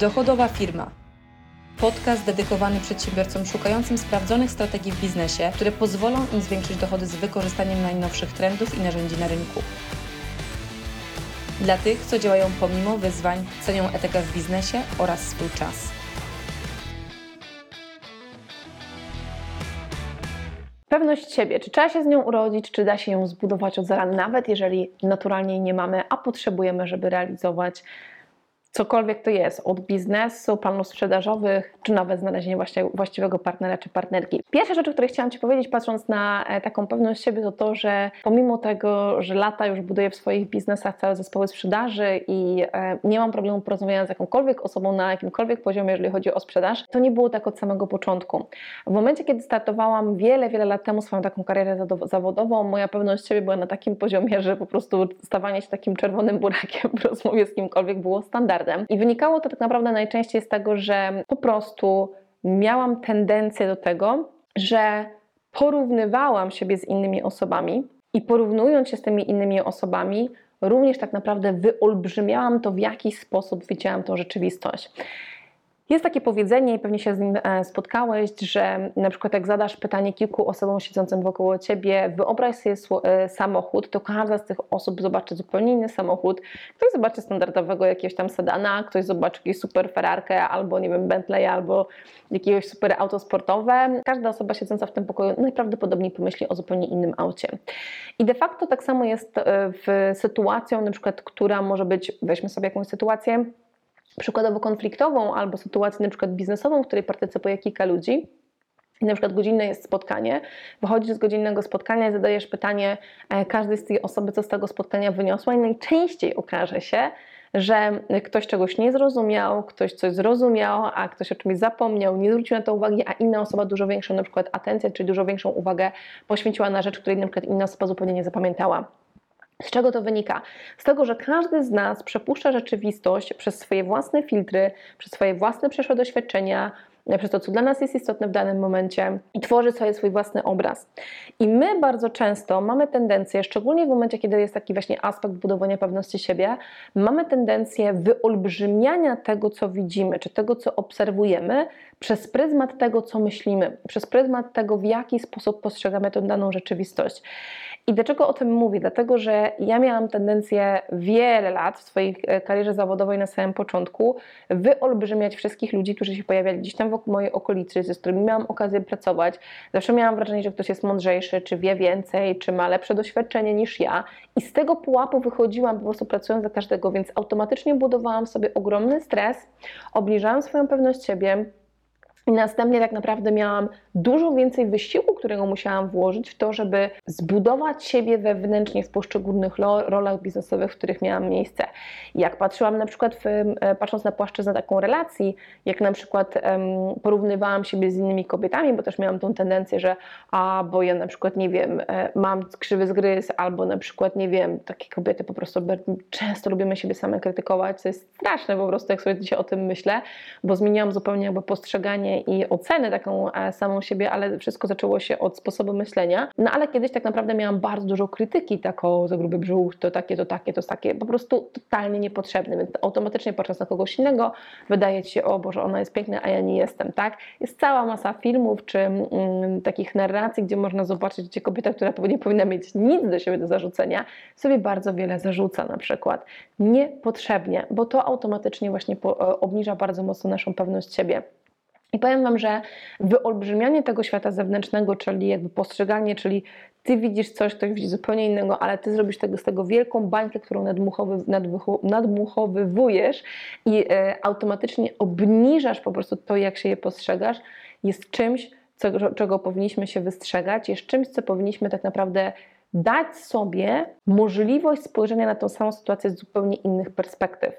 Dochodowa firma. Podcast dedykowany przedsiębiorcom szukającym sprawdzonych strategii w biznesie, które pozwolą im zwiększyć dochody z wykorzystaniem najnowszych trendów i narzędzi na rynku. Dla tych, co działają pomimo wyzwań, cenią etykę w biznesie oraz swój czas. Pewność siebie, czy trzeba się z nią urodzić, czy da się ją zbudować od zera, nawet jeżeli naturalnie jej nie mamy, a potrzebujemy, żeby realizować cokolwiek to jest, od biznesu, planów sprzedażowych, czy nawet znalezienie właściwego partnera czy partnerki. Pierwsza rzecz, o której chciałam Ci powiedzieć, patrząc na e, taką pewność siebie, to to, że pomimo tego, że lata już buduję w swoich biznesach całe zespoły sprzedaży i e, nie mam problemu porozmawiania z jakąkolwiek osobą na jakimkolwiek poziomie, jeżeli chodzi o sprzedaż, to nie było tak od samego początku. W momencie, kiedy startowałam wiele, wiele lat temu swoją taką karierę zawodową, moja pewność siebie była na takim poziomie, że po prostu stawanie się takim czerwonym burakiem w rozmowie z kimkolwiek było standardem. I wynikało to tak naprawdę najczęściej z tego, że po prostu miałam tendencję do tego, że porównywałam siebie z innymi osobami i porównując się z tymi innymi osobami, również tak naprawdę wyolbrzymiałam to, w jaki sposób widziałam tą rzeczywistość. Jest takie powiedzenie, i pewnie się z nim e, spotkałeś, że na przykład jak zadasz pytanie kilku osobom siedzącym wokoło ciebie, wyobraź sobie e, samochód, to każda z tych osób zobaczy zupełnie inny samochód. Ktoś zobaczy standardowego jakiegoś tam sedana, ktoś zobaczy jakieś super Ferrarkę, albo nie wiem, Bentley, albo jakiegoś super auto sportowe. Każda osoba siedząca w tym pokoju najprawdopodobniej pomyśli o zupełnie innym aucie. I de facto tak samo jest e, w sytuacją, na przykład, która może być, weźmy sobie jakąś sytuację, przykładowo konfliktową albo sytuację na przykład biznesową, w której partycypuje kilka ludzi, i na przykład godzinne jest spotkanie, wychodzisz z godzinnego spotkania i zadajesz pytanie e, każdej z tej osoby, co z tego spotkania wyniosła, i najczęściej okaże się, że ktoś czegoś nie zrozumiał, ktoś coś zrozumiał, a ktoś o czymś zapomniał, nie zwrócił na to uwagi, a inna osoba dużo większą na przykład atencję, czyli dużo większą uwagę poświęciła na rzecz, której na przykład inna osoba zupełnie nie zapamiętała. Z czego to wynika? Z tego, że każdy z nas przepuszcza rzeczywistość przez swoje własne filtry, przez swoje własne przeszłe doświadczenia, przez to, co dla nas jest istotne w danym momencie i tworzy sobie swój własny obraz. I my bardzo często mamy tendencję, szczególnie w momencie, kiedy jest taki właśnie aspekt budowania pewności siebie, mamy tendencję wyolbrzymiania tego, co widzimy, czy tego, co obserwujemy, przez pryzmat tego, co myślimy, przez pryzmat tego, w jaki sposób postrzegamy tę daną rzeczywistość. I dlaczego o tym mówię? Dlatego, że ja miałam tendencję wiele lat w swojej e, karierze zawodowej na samym początku wyolbrzymiać wszystkich ludzi, którzy się pojawiali gdzieś tam wokół mojej okolicy, z którymi miałam okazję pracować. Zawsze miałam wrażenie, że ktoś jest mądrzejszy, czy wie więcej, czy ma lepsze doświadczenie niż ja. I z tego pułapu wychodziłam po prostu pracując za każdego, więc automatycznie budowałam sobie ogromny stres, obniżałam swoją pewność siebie, i następnie tak naprawdę miałam dużo więcej wysiłku, którego musiałam włożyć w to, żeby zbudować siebie wewnętrznie w poszczególnych rolach biznesowych, w których miałam miejsce. Jak patrzyłam na przykład, w, patrząc na płaszczyznę taką relacji, jak na przykład um, porównywałam siebie z innymi kobietami, bo też miałam tą tendencję, że a, bo ja na przykład, nie wiem, e, mam krzywy zgryz, albo na przykład, nie wiem, takie kobiety po prostu często lubimy siebie same krytykować, co jest straszne po prostu, jak sobie dzisiaj o tym myślę, bo zmieniłam zupełnie jakby postrzeganie i ocenę taką e, samą siebie, ale wszystko zaczęło się od sposobu myślenia. No ale kiedyś tak naprawdę miałam bardzo dużo krytyki, taką za gruby brzuch, to takie, to takie, to takie, po prostu totalnie niepotrzebne, więc automatycznie patrząc na kogoś innego, wydaje Ci się, o Boże, ona jest piękna, a ja nie jestem, tak? Jest cała masa filmów czy mm, takich narracji, gdzie można zobaczyć, gdzie kobieta, która nie powinna mieć nic do siebie do zarzucenia, sobie bardzo wiele zarzuca na przykład. Niepotrzebnie, bo to automatycznie właśnie e, obniża bardzo mocno naszą pewność siebie. I powiem Wam, że wyolbrzymianie tego świata zewnętrznego, czyli jakby postrzeganie, czyli Ty widzisz coś, ktoś widzi zupełnie innego, ale Ty zrobisz tego, z tego wielką bańkę, którą nadmuchowy, nadmuchowywujesz i e, automatycznie obniżasz po prostu to, jak się je postrzegasz, jest czymś, co, czego powinniśmy się wystrzegać, jest czymś, co powinniśmy tak naprawdę dać sobie możliwość spojrzenia na tą samą sytuację z zupełnie innych perspektyw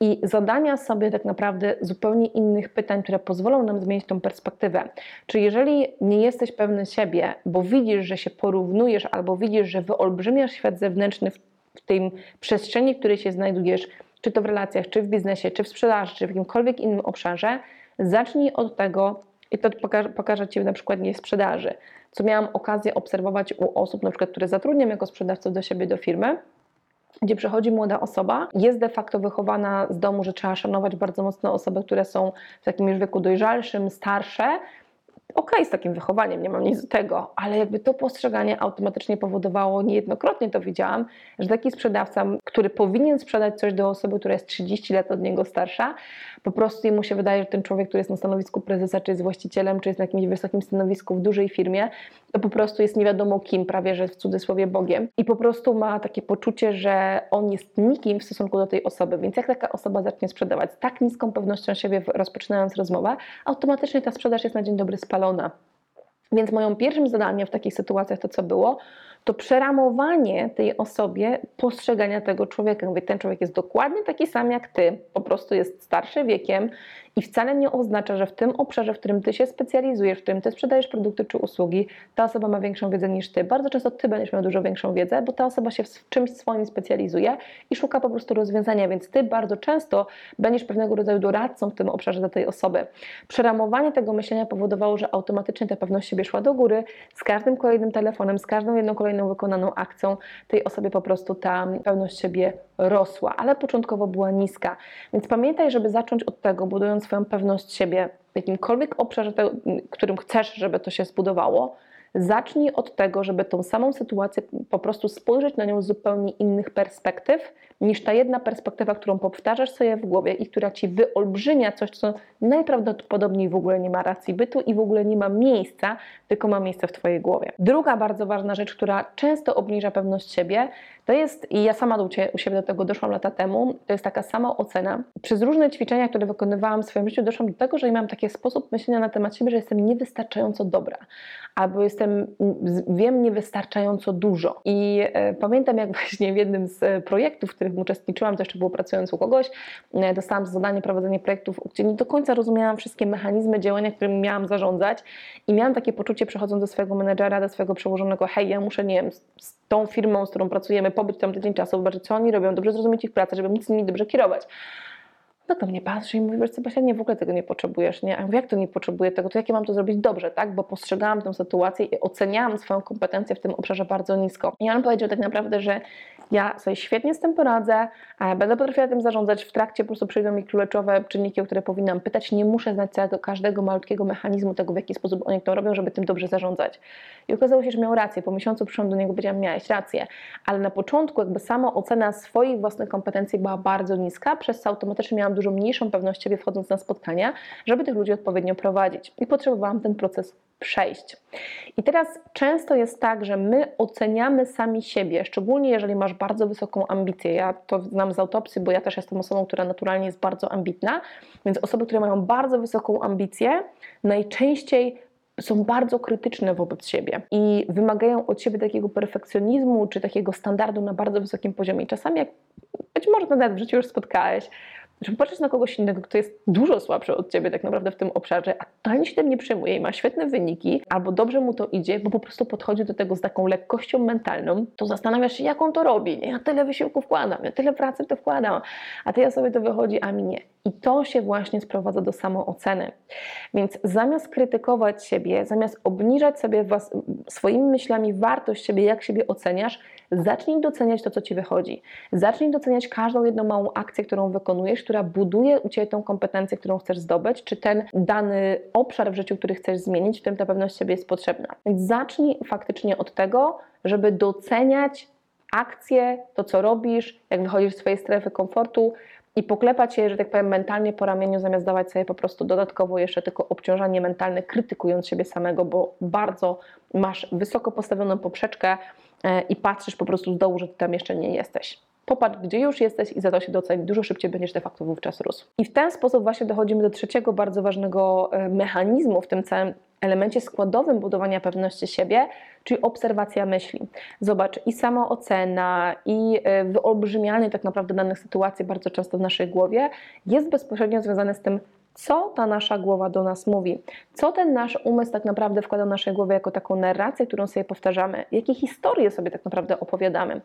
i zadania sobie tak naprawdę zupełnie innych pytań, które pozwolą nam zmienić tą perspektywę. Czy jeżeli nie jesteś pewny siebie, bo widzisz, że się porównujesz albo widzisz, że wyolbrzymiasz świat zewnętrzny w, w tej przestrzeni, w której się znajdujesz, czy to w relacjach, czy w biznesie, czy w sprzedaży, czy w jakimkolwiek innym obszarze, zacznij od tego, i to pokażę, pokażę Ci na przykład nie sprzedaży, co miałam okazję obserwować u osób, na przykład, które zatrudniam jako sprzedawców do siebie, do firmy, gdzie przychodzi młoda osoba, jest de facto wychowana z domu, że trzeba szanować bardzo mocno osoby, które są w takim już wieku dojrzalszym, starsze, okej z takim wychowaniem, nie mam nic do tego, ale jakby to postrzeganie automatycznie powodowało, niejednokrotnie to widziałam, że taki sprzedawca, który powinien sprzedać coś do osoby, która jest 30 lat od niego starsza, po prostu jemu się wydaje, że ten człowiek, który jest na stanowisku prezesa, czy jest właścicielem, czy jest na jakimś wysokim stanowisku w dużej firmie, to po prostu jest nie wiadomo kim, prawie że w cudzysłowie Bogiem i po prostu ma takie poczucie, że on jest nikim w stosunku do tej osoby, więc jak taka osoba zacznie sprzedawać z tak niską pewnością siebie, rozpoczynając rozmowę, automatycznie ta sprzedaż jest na dzień dobry spalona. Więc moim pierwszym zadaniem w takich sytuacjach to co było, to przeramowanie tej osobie postrzegania tego człowieka. Mówię, ten człowiek jest dokładnie taki sam jak ty, po prostu jest starszy wiekiem i wcale nie oznacza, że w tym obszarze, w którym ty się specjalizujesz, w którym ty sprzedajesz produkty czy usługi, ta osoba ma większą wiedzę niż ty. Bardzo często ty będziesz miał dużo większą wiedzę, bo ta osoba się w czymś swoim specjalizuje i szuka po prostu rozwiązania, więc ty bardzo często będziesz pewnego rodzaju doradcą w tym obszarze dla tej osoby. Przeramowanie tego myślenia powodowało, że automatycznie ta pewność siebie szła do góry z każdym kolejnym telefonem, z każdą jedną kolejną wykonaną akcją tej osobie po prostu ta pewność siebie rosła, ale początkowo była niska. Więc pamiętaj, żeby zacząć od tego, budując swoją pewność siebie w jakimkolwiek obszarze, którym chcesz, żeby to się zbudowało, zacznij od tego, żeby tą samą sytuację po prostu spojrzeć na nią z zupełnie innych perspektyw, niż ta jedna perspektywa, którą powtarzasz sobie w głowie i która ci wyolbrzymia coś, co najprawdopodobniej w ogóle nie ma racji bytu i w ogóle nie ma miejsca, tylko ma miejsce w Twojej głowie. Druga bardzo ważna rzecz, która często obniża pewność siebie, to jest, i ja sama u siebie do tego doszłam lata temu, to jest taka sama ocena. Przez różne ćwiczenia, które wykonywałam w swoim życiu, doszłam do tego, że miałam taki sposób myślenia na temat siebie, że jestem niewystarczająco dobra, albo jestem, wiem niewystarczająco dużo. I e, pamiętam, jak właśnie w jednym z projektów, w których uczestniczyłam, to jeszcze było pracując u kogoś, e, dostałam zadanie prowadzenie projektów, gdzie nie do końca rozumiałam wszystkie mechanizmy działania, którymi miałam zarządzać i miałam takie poczucie, przechodząc do swojego menedżera, do swojego przełożonego, hej, ja muszę, nie wiem, z tą firmą, z którą pracujemy, pobyć tam tydzień czasu, zobaczyć, co oni robią, dobrze zrozumieć ich pracę, żeby móc nimi dobrze kierować. No to mnie patrzy i mówi, wiesz Sebastian, nie, w ogóle tego nie potrzebujesz, nie? A ja mówię, jak to nie potrzebuję tego, to jak ja mam to zrobić dobrze, tak? Bo postrzegałam tę sytuację i oceniałam swoją kompetencję w tym obszarze bardzo nisko. I on powiedział tak naprawdę, że ja sobie świetnie z tym poradzę, będę potrafiła tym zarządzać. W trakcie po prostu przyjdą mi kluczowe czynniki, o które powinnam pytać. Nie muszę znać całego, każdego malutkiego mechanizmu tego, w jaki sposób oni to robią, żeby tym dobrze zarządzać. I okazało się, że miał rację. Po miesiącu przyszłam do niego i powiedziałam, miałeś rację. Ale na początku jakby sama ocena swoich własnych kompetencji była bardzo niska, przez co automatycznie miałam dużo mniejszą pewność siebie wchodząc na spotkania, żeby tych ludzi odpowiednio prowadzić. I potrzebowałam ten proces przejść. I teraz często jest tak, że my oceniamy sami siebie, szczególnie jeżeli masz bardzo wysoką ambicję. Ja to znam z autopsji, bo ja też jestem osobą, która naturalnie jest bardzo ambitna, więc osoby, które mają bardzo wysoką ambicję, najczęściej są bardzo krytyczne wobec siebie i wymagają od siebie takiego perfekcjonizmu czy takiego standardu na bardzo wysokim poziomie. I czasami, jak być może nawet w życiu już spotkałeś, żeby patrzeć na kogoś innego, kto jest dużo słabszy od ciebie tak naprawdę w tym obszarze, a totalnie się tym nie przejmuje i ma świetne wyniki, albo dobrze mu to idzie, bo po prostu podchodzi do tego z taką lekkością mentalną, to zastanawiasz się, jak on to robi. Ja tyle wysiłku wkładam, ja tyle pracy w to wkładam, a tej osobie to wychodzi, a mi nie. I to się właśnie sprowadza do samooceny. Więc zamiast krytykować siebie, zamiast obniżać sobie was, swoimi myślami wartość siebie, jak siebie oceniasz, zacznij doceniać to, co ci wychodzi. Zacznij doceniać każdą jedną małą akcję, którą wykonujesz, która buduje u ciebie tą kompetencję, którą chcesz zdobyć, czy ten dany obszar w życiu, który chcesz zmienić, w tym ta pewność siebie jest potrzebna. Więc zacznij faktycznie od tego, żeby doceniać akcje, to co robisz, jak wychodzisz z swojej strefy komfortu, i poklepać się, że tak powiem, mentalnie po ramieniu, zamiast dawać sobie po prostu dodatkowo jeszcze tylko obciążanie mentalne, krytykując siebie samego, bo bardzo masz wysoko postawioną poprzeczkę e, i patrzysz po prostu z dołu, że ty tam jeszcze nie jesteś. Popatrz, gdzie już jesteś i za to się doceni. Dużo szybciej będziesz de facto wówczas rósł. I w ten sposób właśnie dochodzimy do trzeciego bardzo ważnego e, mechanizmu w tym całym elemencie składowym budowania pewności siebie, czyli obserwacja myśli. Zobacz, i samoocena, i e, wyolbrzymianie tak naprawdę danych sytuacji bardzo często w naszej głowie jest bezpośrednio związane z tym, co ta nasza głowa do nas mówi, co ten nasz umysł tak naprawdę wkłada w naszej głowie jako taką narrację, którą sobie powtarzamy, jakie historie sobie tak naprawdę opowiadamy.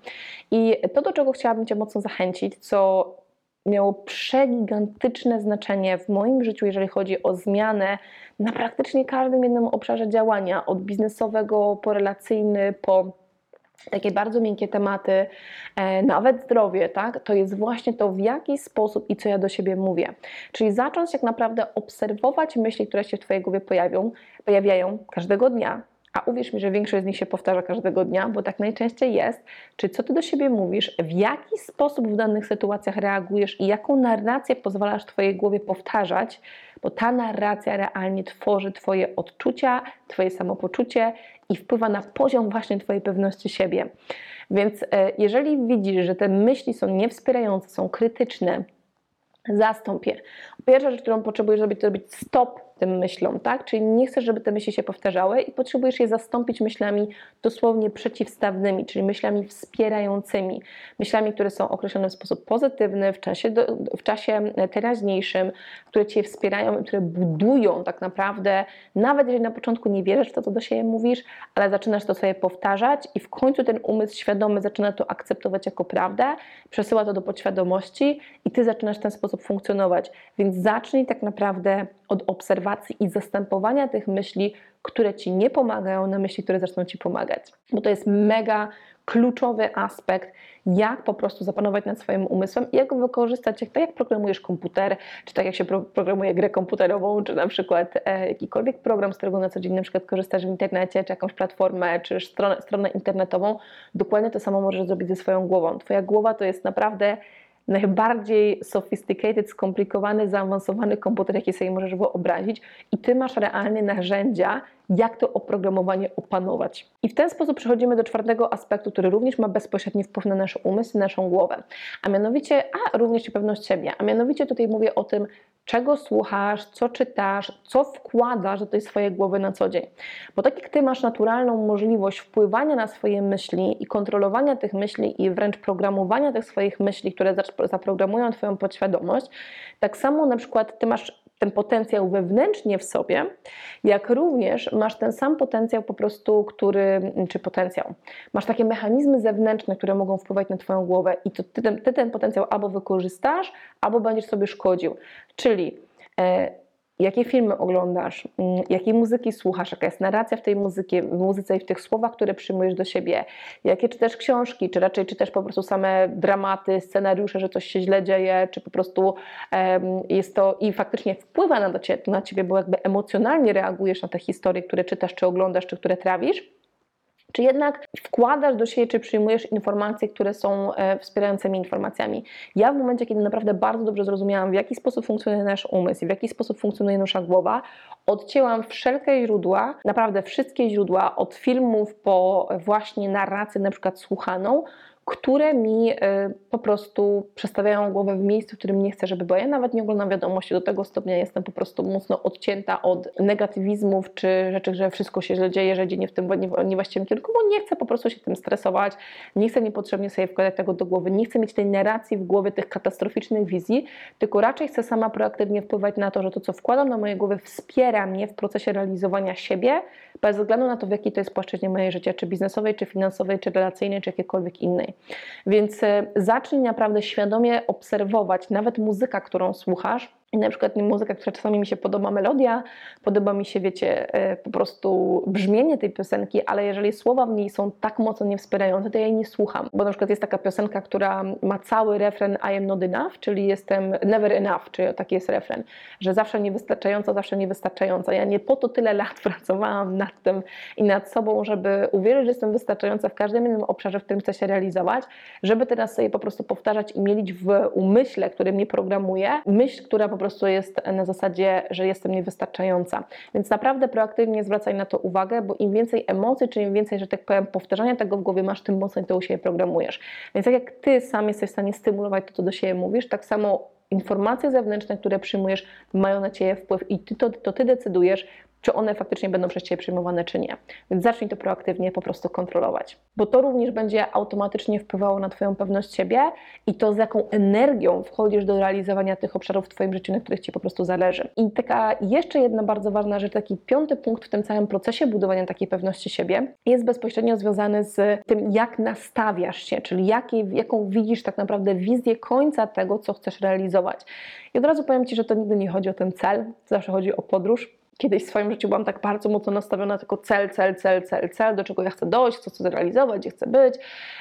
I to, do czego chciałabym Cię mocno zachęcić, co miało przegigantyczne znaczenie w moim życiu, jeżeli chodzi o zmianę na praktycznie każdym jednym obszarze działania, od biznesowego po relacyjny, po takie bardzo miękkie tematy, e, nawet zdrowie, tak, to jest właśnie to, w jaki sposób i co ja do siebie mówię. Czyli zacząć tak naprawdę obserwować myśli, które się w Twojej głowie pojawią, pojawiają każdego dnia, a uwierz mi, że większość z nich się powtarza każdego dnia, bo tak najczęściej jest, czy co ty do siebie mówisz, w jaki sposób w danych sytuacjach reagujesz i jaką narrację pozwalasz Twojej głowie powtarzać, bo ta narracja realnie tworzy Twoje odczucia, Twoje samopoczucie i wpływa na poziom właśnie Twojej pewności siebie. Więc e, jeżeli widzisz, że te myśli są niewspierające, są krytyczne, zastąp je. Pierwsza rzecz, którą potrzebujesz zrobić, to zrobić stop tym myślom, tak? Czyli nie chcesz, żeby te myśli się powtarzały i potrzebujesz je zastąpić myślami dosłownie przeciwstawnymi, czyli myślami wspierającymi, myślami, które są określone w sposób pozytywny, w czasie, do, w czasie teraźniejszym, które Cię wspierają i które budują tak naprawdę, nawet jeżeli na początku nie wierzysz w to, co do siebie mówisz, ale zaczynasz to sobie powtarzać i w końcu ten umysł świadomy zaczyna to akceptować jako prawdę, przesyła to do podświadomości i Ty zaczynasz w ten sposób funkcjonować. Więc zacznij tak naprawdę od obserwacji i zastępowania tych myśli, które ci nie pomagają, na myśli, które zaczną ci pomagać. Bo to jest mega kluczowy aspekt, jak po prostu zapanować nad swoim umysłem i jak wykorzystać, jak, tak jak programujesz komputer, czy tak jak się pro, programuje grę komputerową, czy na przykład e, jakikolwiek program, z którego na co dzień na przykład korzystasz w internecie, czy jakąś platformę, czy stronę, stronę internetową, dokładnie to samo możesz zrobić ze swoją głową. Twoja głowa to jest naprawdę najbardziej sophisticated, skomplikowany, zaawansowany komputer, jaki sobie możesz wyobrazić, i ty masz realnie narzędzia, jak to oprogramowanie opanować. I w ten sposób przechodzimy do czwartego aspektu, który również ma bezpośredni wpływ na nasz umysł i naszą głowę, a mianowicie, a również pewność siebie, a mianowicie tutaj mówię o tym, czego słuchasz, co czytasz, co wkładasz do tej swojej głowy na co dzień. Bo tak jak ty masz naturalną możliwość wpływania na swoje myśli i kontrolowania tych myśli i wręcz programowania tych swoich myśli, które zaprogramują twoją podświadomość, tak samo na przykład ty masz ten potencjał wewnętrznie w sobie, jak również masz ten sam potencjał po prostu, który, czy potencjał, masz takie mechanizmy zewnętrzne, które mogą wpływać na Twoją głowę i to ty, ty ten potencjał albo wykorzystasz, albo będziesz sobie szkodził. Czyli e, jakie filmy oglądasz, mm, jakiej muzyki słuchasz, jaka jest narracja w tej muzyce, w muzyce i w tych słowach, które przyjmujesz do siebie, jakie czytasz książki, czy raczej czytasz po prostu same dramaty, scenariusze, że coś się źle dzieje, czy po prostu um, jest to i faktycznie wpływa na, ciebie, na ciebie, bo jakby emocjonalnie reagujesz na te historie, które czytasz, czy oglądasz, czy które trawisz czy jednak wkładasz do siebie, czy przyjmujesz informacje, które są e, wspierającymi informacjami? Ja w momencie, kiedy naprawdę bardzo dobrze zrozumiałam, w jaki sposób funkcjonuje nasz umysł, w jaki sposób funkcjonuje nasza głowa, odcięłam wszelkie źródła, naprawdę wszystkie źródła, od filmów po właśnie narrację na przykład słuchaną, które mi y, po prostu przestawiają głowę w miejscu, w którym nie chcę, żeby była. Ja nawet nie oglądam wiadomości, do tego stopnia jestem po prostu mocno odcięta od negatywizmów czy rzeczy, że wszystko się źle dzieje, że idzie nie w tym niewłaściwym kierunku, bo nie chcę po prostu się tym stresować, nie chcę niepotrzebnie sobie wkładać tego do głowy, nie chcę mieć tej narracji w głowie tych katastroficznych wizji, tylko raczej chcę sama proaktywnie wpływać na to, że to, co wkładam na moje głowy, wspiera mnie w procesie realizowania siebie, bez względu na to, w jakiej to jest płaszczyźnie mojej życia, czy biznesowej, czy finansowej, czy relacyjnej, czy jakiejkolwiek innej. Więc e, zacznij naprawdę świadomie obserwować nawet muzyka, którą słuchasz, na przykład muzyka, która czasami mi się podoba, melodia, podoba mi się, wiecie, e, po prostu brzmienie tej piosenki, ale jeżeli słowa w niej są tak mocno niewspierające, to ja jej nie słucham. Bo na przykład jest taka piosenka, która ma cały refren I am not enough, czyli jestem never enough, czyli taki jest refren, że zawsze niewystarczająca, zawsze niewystarczająca. Ja nie po to tyle lat pracowałam nad tym i nad sobą, żeby uwierzyć, że jestem wystarczająca w każdym innym obszarze, w którym chcę się realizować, żeby teraz sobie po prostu powtarzać i mielić w umyśle, który mnie programuje, myśl, która po prostu jest na zasadzie, że jestem niewystarczająca. Więc naprawdę proaktywnie zwracaj na to uwagę, bo im więcej emocji, czy im więcej, że tak powiem, powtarzania tego w głowie masz, tym mocniej to u siebie programujesz. Więc tak jak ty sam jesteś w stanie stymulować to, co do siebie mówisz, tak samo informacje zewnętrzne, które przyjmujesz, mają na ciebie wpływ i ty to, to ty decydujesz, czy one faktycznie będą przez Ciebie przyjmowane, czy nie. Więc zacznij to proaktywnie po prostu kontrolować, bo to również będzie automatycznie wpływało na Twoją pewność siebie i to, z jaką energią wchodzisz do realizowania tych obszarów w Twoim życiu, na których Ci po prostu zależy. I taka jeszcze jedna bardzo ważna rzecz, taki piąty punkt w tym całym procesie budowania takiej pewności siebie jest bezpośrednio związany z tym, jak nastawiasz się, czyli jaką widzisz tak naprawdę wizję końca tego, co chcesz realizować. I od razu powiem Ci, że to nigdy nie chodzi o ten cel, zawsze chodzi o podróż Kiedyś w swoim życiu byłam tak bardzo mocno nastawiona tylko cel, cel, cel, cel, cel, do czego ja chcę dojść, co chcę zrealizować, gdzie chcę być,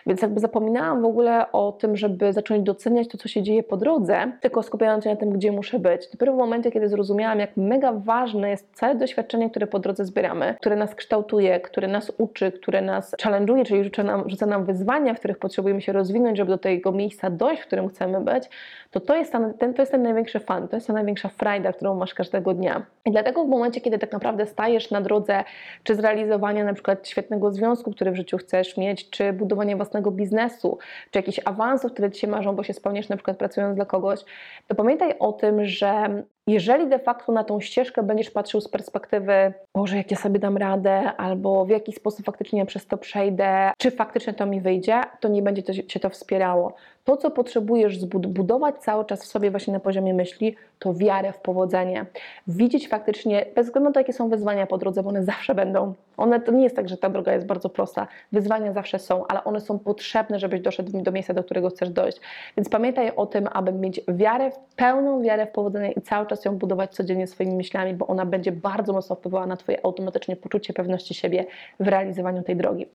więc jakby zapominałam w ogóle o tym, żeby zacząć doceniać to, co się dzieje po drodze, tylko skupiając się na tym, gdzie muszę być. Dopiero w momencie, kiedy zrozumiałam, jak mega ważne jest całe doświadczenie, które po drodze zbieramy, które nas kształtuje, które nas uczy, które nas challenge'uje, czyli rzuca nam, rzuca nam wyzwania, w których potrzebujemy się rozwinąć, żeby do tego miejsca dojść, w którym chcemy być, to to jest ten, to jest ten największy fan, to jest ta największa frajda, którą masz każdego dnia. I dlatego w momencie, kiedy tak naprawdę stajesz na drodze czy zrealizowania na przykład świetnego związku, który w życiu chcesz mieć, czy budowania własnego biznesu, czy jakichś awansów, które Ci się marzą, bo się spełniasz na przykład pracując dla kogoś, to pamiętaj o tym, że jeżeli de facto na tą ścieżkę będziesz patrzył z perspektywy, Boże, jak ja sobie dam radę, albo w jaki sposób faktycznie przez to przejdę, czy faktycznie to mi wyjdzie, to nie będzie to, Cię to wspierało. To, co potrzebujesz zbud- budować cały czas w sobie właśnie na poziomie myśli, to wiarę w powodzenie. Widzieć faktycznie, bez względu na to, jakie są wyzwania po drodze, bo one zawsze będą. One, to nie jest tak, że ta droga jest bardzo prosta. Wyzwania zawsze są, ale one są potrzebne, żebyś doszedł do miejsca, do którego chcesz dojść. Więc pamiętaj o tym, aby mieć wiarę, pełną wiarę w powodzenie i cały czas ją budować codziennie swoimi myślami, bo ona będzie bardzo mocno wpływała na Twoje automatycznie poczucie pewności siebie w realizowaniu tej drogi.